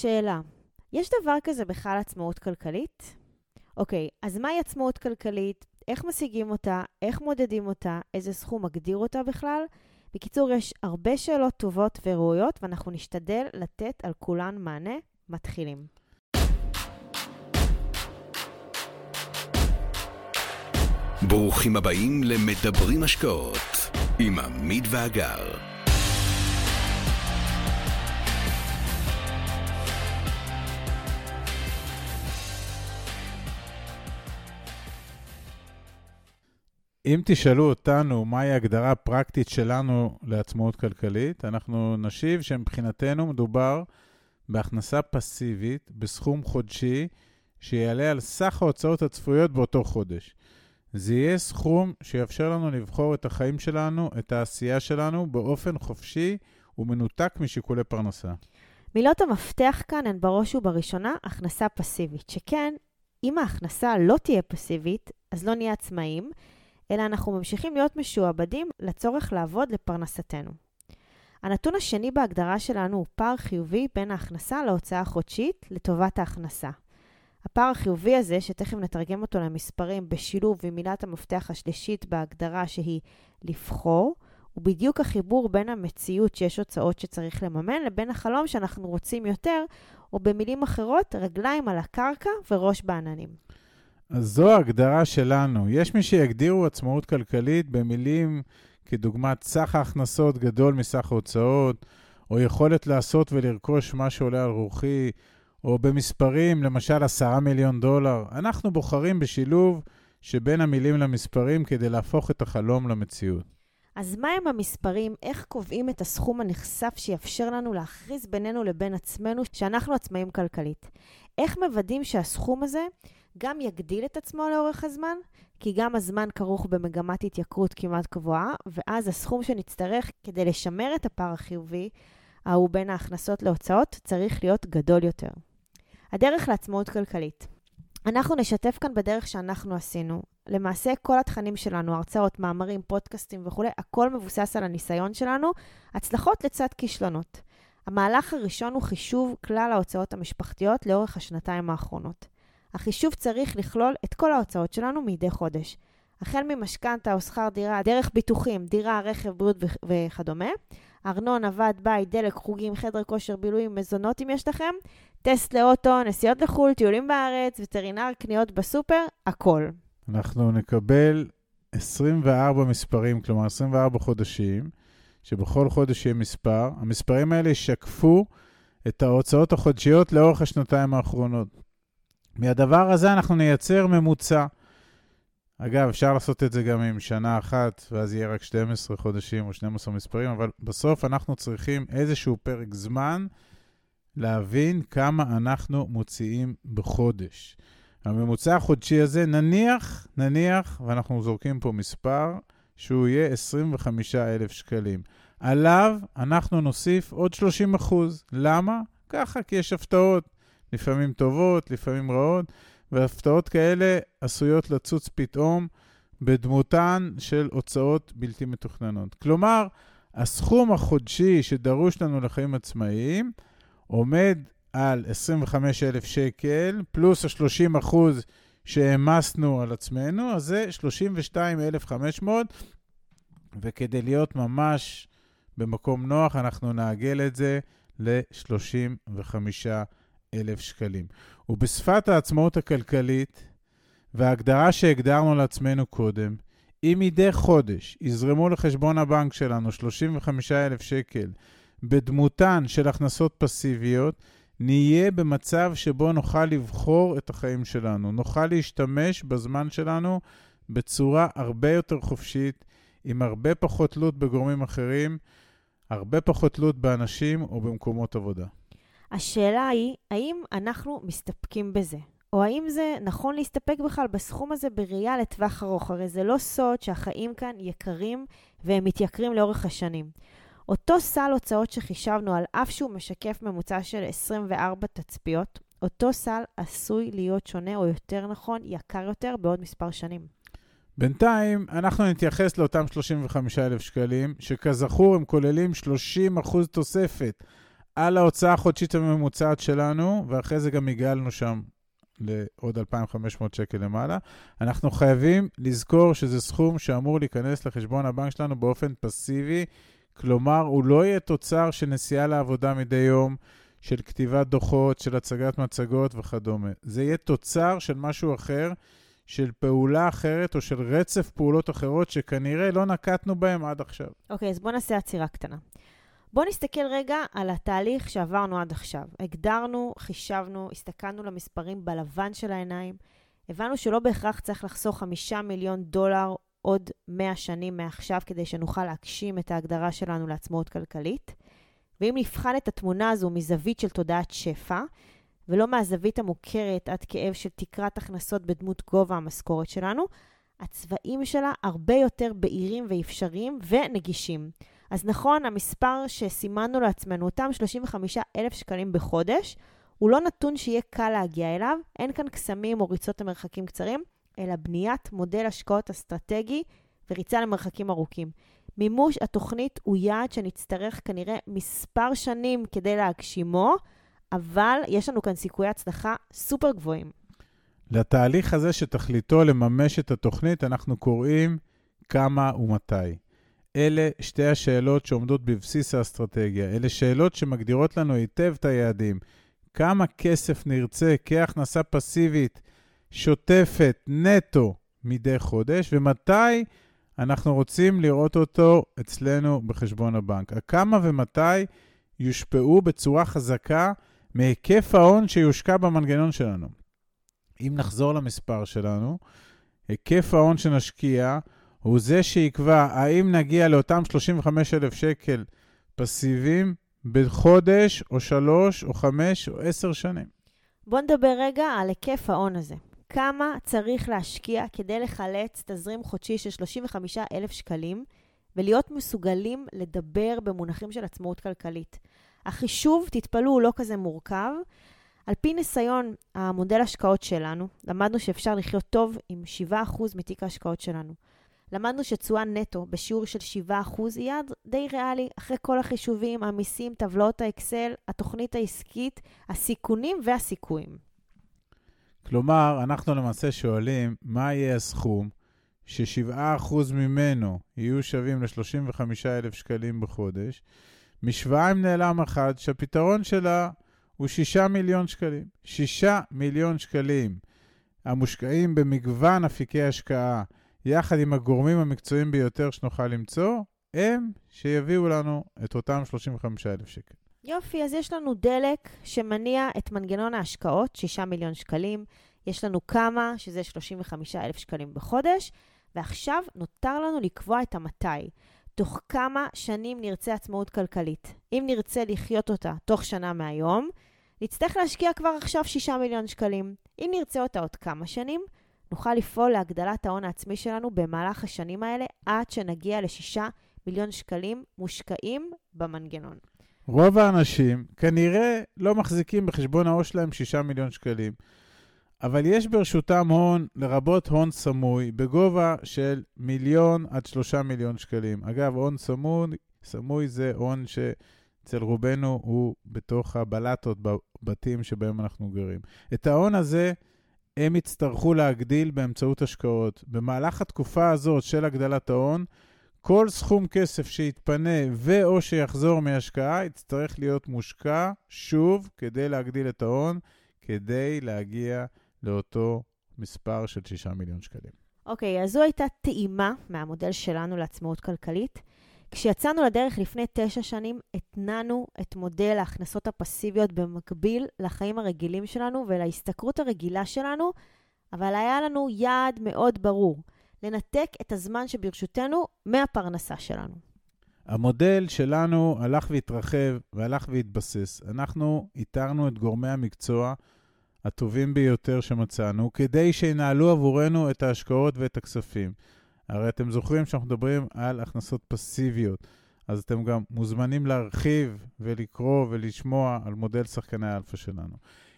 שאלה, יש דבר כזה בכלל עצמאות כלכלית? אוקיי, אז מהי עצמאות כלכלית? איך משיגים אותה? איך מודדים אותה? איזה סכום מגדיר אותה בכלל? בקיצור, יש הרבה שאלות טובות וראויות, ואנחנו נשתדל לתת על כולן מענה. מתחילים. ברוכים הבאים למדברים השקעות עם עמית ואגר. אם תשאלו אותנו מהי ההגדרה הפרקטית שלנו לעצמאות כלכלית, אנחנו נשיב שמבחינתנו מדובר בהכנסה פסיבית בסכום חודשי שיעלה על סך ההוצאות הצפויות באותו חודש. זה יהיה סכום שיאפשר לנו לבחור את החיים שלנו, את העשייה שלנו, באופן חופשי ומנותק משיקולי פרנסה. מילות המפתח כאן הן בראש ובראשונה הכנסה פסיבית, שכן, אם ההכנסה לא תהיה פסיבית, אז לא נהיה עצמאים, אלא אנחנו ממשיכים להיות משועבדים לצורך לעבוד לפרנסתנו. הנתון השני בהגדרה שלנו הוא פער חיובי בין ההכנסה להוצאה החודשית לטובת ההכנסה. הפער החיובי הזה, שתכף נתרגם אותו למספרים בשילוב עם מילת המפתח השלישית בהגדרה שהיא לבחור, הוא בדיוק החיבור בין המציאות שיש הוצאות שצריך לממן לבין החלום שאנחנו רוצים יותר, או במילים אחרות, רגליים על הקרקע וראש בעננים. אז זו ההגדרה שלנו. יש מי שיגדירו עצמאות כלכלית במילים כדוגמת סך ההכנסות גדול מסך ההוצאות, או יכולת לעשות ולרכוש מה שעולה על רוחי, או במספרים, למשל עשרה מיליון דולר. אנחנו בוחרים בשילוב שבין המילים למספרים כדי להפוך את החלום למציאות. אז מהם המספרים? איך קובעים את הסכום הנחשף שיאפשר לנו להכריז בינינו לבין עצמנו שאנחנו עצמאים כלכלית? איך מוודאים שהסכום הזה גם יגדיל את עצמו לאורך הזמן, כי גם הזמן כרוך במגמת התייקרות כמעט קבועה, ואז הסכום שנצטרך כדי לשמר את הפער החיובי, ההוא בין ההכנסות להוצאות, צריך להיות גדול יותר. הדרך לעצמאות כלכלית. אנחנו נשתף כאן בדרך שאנחנו עשינו. למעשה, כל התכנים שלנו, הרצאות, מאמרים, פודקאסטים וכולי, הכל מבוסס על הניסיון שלנו, הצלחות לצד כישלונות. המהלך הראשון הוא חישוב כלל ההוצאות המשפחתיות לאורך השנתיים האחרונות. החישוב צריך לכלול את כל ההוצאות שלנו מדי חודש. החל ממשכנתה או שכר דירה, דרך ביטוחים, דירה, רכב, בריאות וכדומה, ארנונה, ועד בית, דלק, חוגים, חדר כושר, בילויים, מזונות אם יש לכם, טסט לאוטו, נסיעות לחו"ל, טיולים בארץ, וטרינר, קניות בסופר, הכל. אנחנו נקבל 24 מספרים, כלומר 24 חודשים, שבכל חודש יהיה מספר. המספרים האלה ישקפו את ההוצאות החודשיות לאורך השנתיים האחרונות. מהדבר הזה אנחנו נייצר ממוצע. אגב, אפשר לעשות את זה גם עם שנה אחת, ואז יהיה רק 12 חודשים או 12 מספרים, אבל בסוף אנחנו צריכים איזשהו פרק זמן להבין כמה אנחנו מוציאים בחודש. הממוצע החודשי הזה, נניח, נניח, ואנחנו זורקים פה מספר, שהוא יהיה 25,000 שקלים. עליו אנחנו נוסיף עוד 30 אחוז. למה? ככה, כי יש הפתעות. לפעמים טובות, לפעמים רעות, והפתעות כאלה עשויות לצוץ פתאום בדמותן של הוצאות בלתי מתוכננות. כלומר, הסכום החודשי שדרוש לנו לחיים עצמאיים עומד על 25,000 שקל, פלוס ה-30 אחוז שהעמסנו על עצמנו, אז זה 32,500, וכדי להיות ממש במקום נוח, אנחנו נעגל את זה ל-35 אלף שקלים. ובשפת העצמאות הכלכלית וההגדרה שהגדרנו לעצמנו קודם, אם מדי חודש יזרמו לחשבון הבנק שלנו 35,000 שקל בדמותן של הכנסות פסיביות, נהיה במצב שבו נוכל לבחור את החיים שלנו. נוכל להשתמש בזמן שלנו בצורה הרבה יותר חופשית, עם הרבה פחות תלות בגורמים אחרים, הרבה פחות תלות באנשים או במקומות עבודה. השאלה היא, האם אנחנו מסתפקים בזה? או האם זה נכון להסתפק בכלל בסכום הזה בראייה לטווח ארוך? הרי זה לא סוד שהחיים כאן יקרים והם מתייקרים לאורך השנים. אותו סל הוצאות שחישבנו, על אף שהוא משקף ממוצע של 24 תצפיות, אותו סל עשוי להיות שונה, או יותר נכון, יקר יותר בעוד מספר שנים. בינתיים, אנחנו נתייחס לאותם 35,000 שקלים, שכזכור הם כוללים 30% תוספת על ההוצאה החודשית הממוצעת שלנו, ואחרי זה גם הגעלנו שם לעוד 2,500 שקל למעלה. אנחנו חייבים לזכור שזה סכום שאמור להיכנס לחשבון הבנק שלנו באופן פסיבי, כלומר, הוא לא יהיה תוצר של נסיעה לעבודה מדי יום, של כתיבת דוחות, של הצגת מצגות וכדומה. זה יהיה תוצר של משהו אחר, של פעולה אחרת או של רצף פעולות אחרות שכנראה לא נקטנו בהן עד עכשיו. אוקיי, okay, אז בואו נעשה עצירה קטנה. בואו נסתכל רגע על התהליך שעברנו עד עכשיו. הגדרנו, חישבנו, הסתכלנו למספרים בלבן של העיניים, הבנו שלא בהכרח צריך לחסוך חמישה מיליון דולר עוד מאה שנים מעכשיו כדי שנוכל להגשים את ההגדרה שלנו לעצמאות כלכלית. ואם נבחן את התמונה הזו מזווית של תודעת שפע, ולא מהזווית המוכרת עד כאב של תקרת הכנסות בדמות גובה המשכורת שלנו, הצבעים שלה הרבה יותר בהירים ואפשריים ונגישים. אז נכון, המספר שסימנו לעצמנו, אותם 35 אלף שקלים בחודש, הוא לא נתון שיהיה קל להגיע אליו, אין כאן קסמים או ריצות למרחקים קצרים, אלא בניית מודל השקעות אסטרטגי וריצה למרחקים ארוכים. מימוש התוכנית הוא יעד שנצטרך כנראה מספר שנים כדי להגשימו, אבל יש לנו כאן סיכויי הצלחה סופר גבוהים. לתהליך הזה שתכליתו לממש את התוכנית, אנחנו קוראים כמה ומתי. אלה שתי השאלות שעומדות בבסיס האסטרטגיה. אלה שאלות שמגדירות לנו היטב את היעדים. כמה כסף נרצה כהכנסה פסיבית, שוטפת, נטו, מדי חודש, ומתי אנחנו רוצים לראות אותו אצלנו בחשבון הבנק. הכמה ומתי יושפעו בצורה חזקה מהיקף ההון שיושקע במנגנון שלנו. אם נחזור למספר שלנו, היקף ההון שנשקיע הוא זה שיקבע האם נגיע לאותם 35,000 שקל פסיביים בחודש, או שלוש, או חמש, או עשר שנים. בואו נדבר רגע על היקף ההון הזה. כמה צריך להשקיע כדי לחלץ תזרים חודשי של 35,000 שקלים ולהיות מסוגלים לדבר במונחים של עצמאות כלכלית. החישוב, תתפלאו, הוא לא כזה מורכב. על פי ניסיון המודל השקעות שלנו, למדנו שאפשר לחיות טוב עם 7% מתיק ההשקעות שלנו. למדנו שתשואה נטו בשיעור של 7% היא יעד די ריאלי, אחרי כל החישובים, המיסים, טבלאות האקסל, התוכנית העסקית, הסיכונים והסיכויים. כלומר, אנחנו למעשה שואלים, מה יהיה הסכום ש-7% ממנו יהיו שווים ל-35,000 שקלים בחודש, משוואה עם נעלם אחד שהפתרון שלה הוא 6 מיליון שקלים. 6 מיליון שקלים המושקעים במגוון אפיקי השקעה, יחד עם הגורמים המקצועיים ביותר שנוכל למצוא, הם שיביאו לנו את אותם 35,000 שקל. יופי, אז יש לנו דלק שמניע את מנגנון ההשקעות, 6 מיליון שקלים. יש לנו כמה, שזה 35,000 שקלים בחודש, ועכשיו נותר לנו לקבוע את המתי. תוך כמה שנים נרצה עצמאות כלכלית. אם נרצה לחיות אותה תוך שנה מהיום, נצטרך להשקיע כבר עכשיו 6 מיליון שקלים. אם נרצה אותה עוד כמה שנים, נוכל לפעול להגדלת ההון העצמי שלנו במהלך השנים האלה עד שנגיע ל-6 מיליון שקלים מושקעים במנגנון. רוב האנשים כנראה לא מחזיקים בחשבון העו"ש שלהם 6 מיליון שקלים. אבל יש ברשותם הון, לרבות הון סמוי, בגובה של מיליון עד שלושה מיליון שקלים. אגב, הון סמוי, סמוי זה הון שאצל רובנו הוא בתוך הבלטות בבתים שבהם אנחנו גרים. את ההון הזה הם יצטרכו להגדיל באמצעות השקעות. במהלך התקופה הזאת של הגדלת ההון, כל סכום כסף שיתפנה ו/או שיחזור מהשקעה יצטרך להיות מושקע שוב כדי להגדיל את ההון, כדי להגיע לאותו מספר של 6 מיליון שקלים. אוקיי, okay, אז זו הייתה טעימה מהמודל שלנו לעצמאות כלכלית. כשיצאנו לדרך לפני תשע שנים, התנענו את מודל ההכנסות הפסיביות במקביל לחיים הרגילים שלנו ולהשתכרות הרגילה שלנו, אבל היה לנו יעד מאוד ברור, לנתק את הזמן שברשותנו מהפרנסה שלנו. המודל שלנו הלך והתרחב והלך והתבסס. אנחנו איתרנו את גורמי המקצוע הטובים ביותר שמצאנו, כדי שינהלו עבורנו את ההשקעות ואת הכספים. הרי אתם זוכרים שאנחנו מדברים על הכנסות פסיביות, אז אתם גם מוזמנים להרחיב ולקרוא ולשמוע על מודל שחקני האלפא שלנו.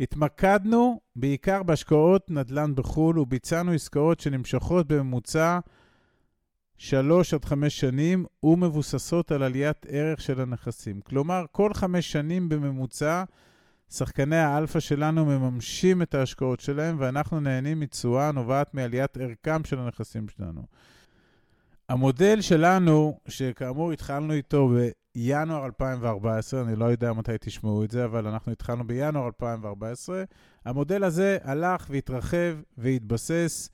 התמקדנו בעיקר בהשקעות נדל"ן בחו"ל וביצענו עסקאות שנמשכות בממוצע שלוש עד חמש שנים ומבוססות על עליית ערך של הנכסים. כלומר, כל חמש שנים בממוצע, שחקני האלפא שלנו מממשים את ההשקעות שלהם, ואנחנו נהנים מתשואה הנובעת מעליית ערכם של הנכסים שלנו. המודל שלנו, שכאמור התחלנו איתו בינואר 2014, אני לא יודע מתי תשמעו את זה, אבל אנחנו התחלנו בינואר 2014, המודל הזה הלך והתרחב והתבסס.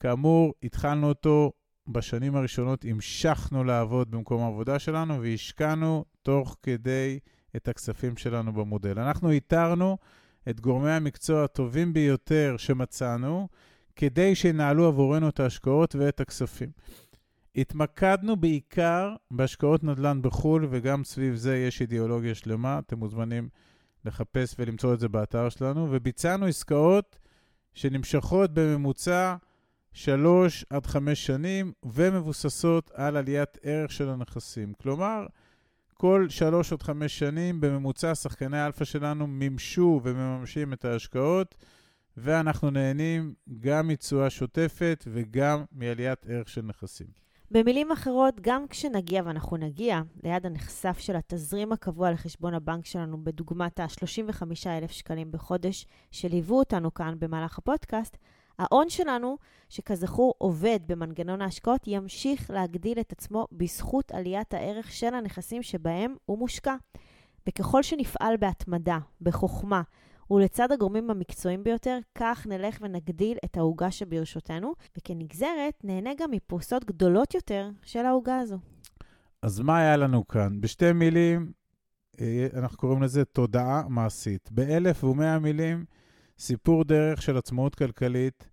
כאמור, התחלנו אותו בשנים הראשונות, המשכנו לעבוד במקום העבודה שלנו והשקענו תוך כדי את הכספים שלנו במודל. אנחנו איתרנו את גורמי המקצוע הטובים ביותר שמצאנו, כדי שינהלו עבורנו את ההשקעות ואת הכספים. התמקדנו בעיקר בהשקעות נדל"ן בחו"ל, וגם סביב זה יש אידיאולוגיה שלמה. אתם מוזמנים לחפש ולמצוא את זה באתר שלנו, וביצענו עסקאות שנמשכות בממוצע 3 עד 5 שנים ומבוססות על עליית ערך של הנכסים. כלומר, כל 3 עד 5 שנים בממוצע שחקני האלפא שלנו מימשו ומממשים את ההשקעות, ואנחנו נהנים גם מתשואה שוטפת וגם מעליית ערך של נכסים. במילים אחרות, גם כשנגיע, ואנחנו נגיע, ליד הנחשף של התזרים הקבוע לחשבון הבנק שלנו, בדוגמת ה-35,000 שקלים בחודש שליוו אותנו כאן במהלך הפודקאסט, ההון שלנו, שכזכור עובד במנגנון ההשקעות, ימשיך להגדיל את עצמו בזכות עליית הערך של הנכסים שבהם הוא מושקע. וככל שנפעל בהתמדה, בחוכמה, ולצד הגורמים המקצועיים ביותר, כך נלך ונגדיל את העוגה שברשותנו, וכנגזרת, נהנה גם מפרוסות גדולות יותר של העוגה הזו. אז מה היה לנו כאן? בשתי מילים, אה, אנחנו קוראים לזה תודעה מעשית. באלף ומאה מילים, סיפור דרך של עצמאות כלכלית,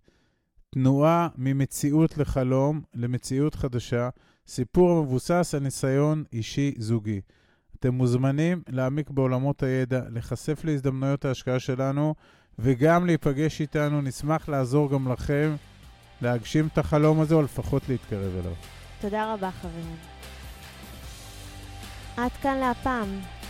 תנועה ממציאות לחלום למציאות חדשה, סיפור המבוסס על ניסיון אישי זוגי. אתם מוזמנים להעמיק בעולמות הידע, להיחשף להזדמנויות ההשקעה שלנו וגם להיפגש איתנו. נשמח לעזור גם לכם להגשים את החלום הזה, או לפחות להתקרב אליו. תודה רבה, חברים. עד כאן להפעם.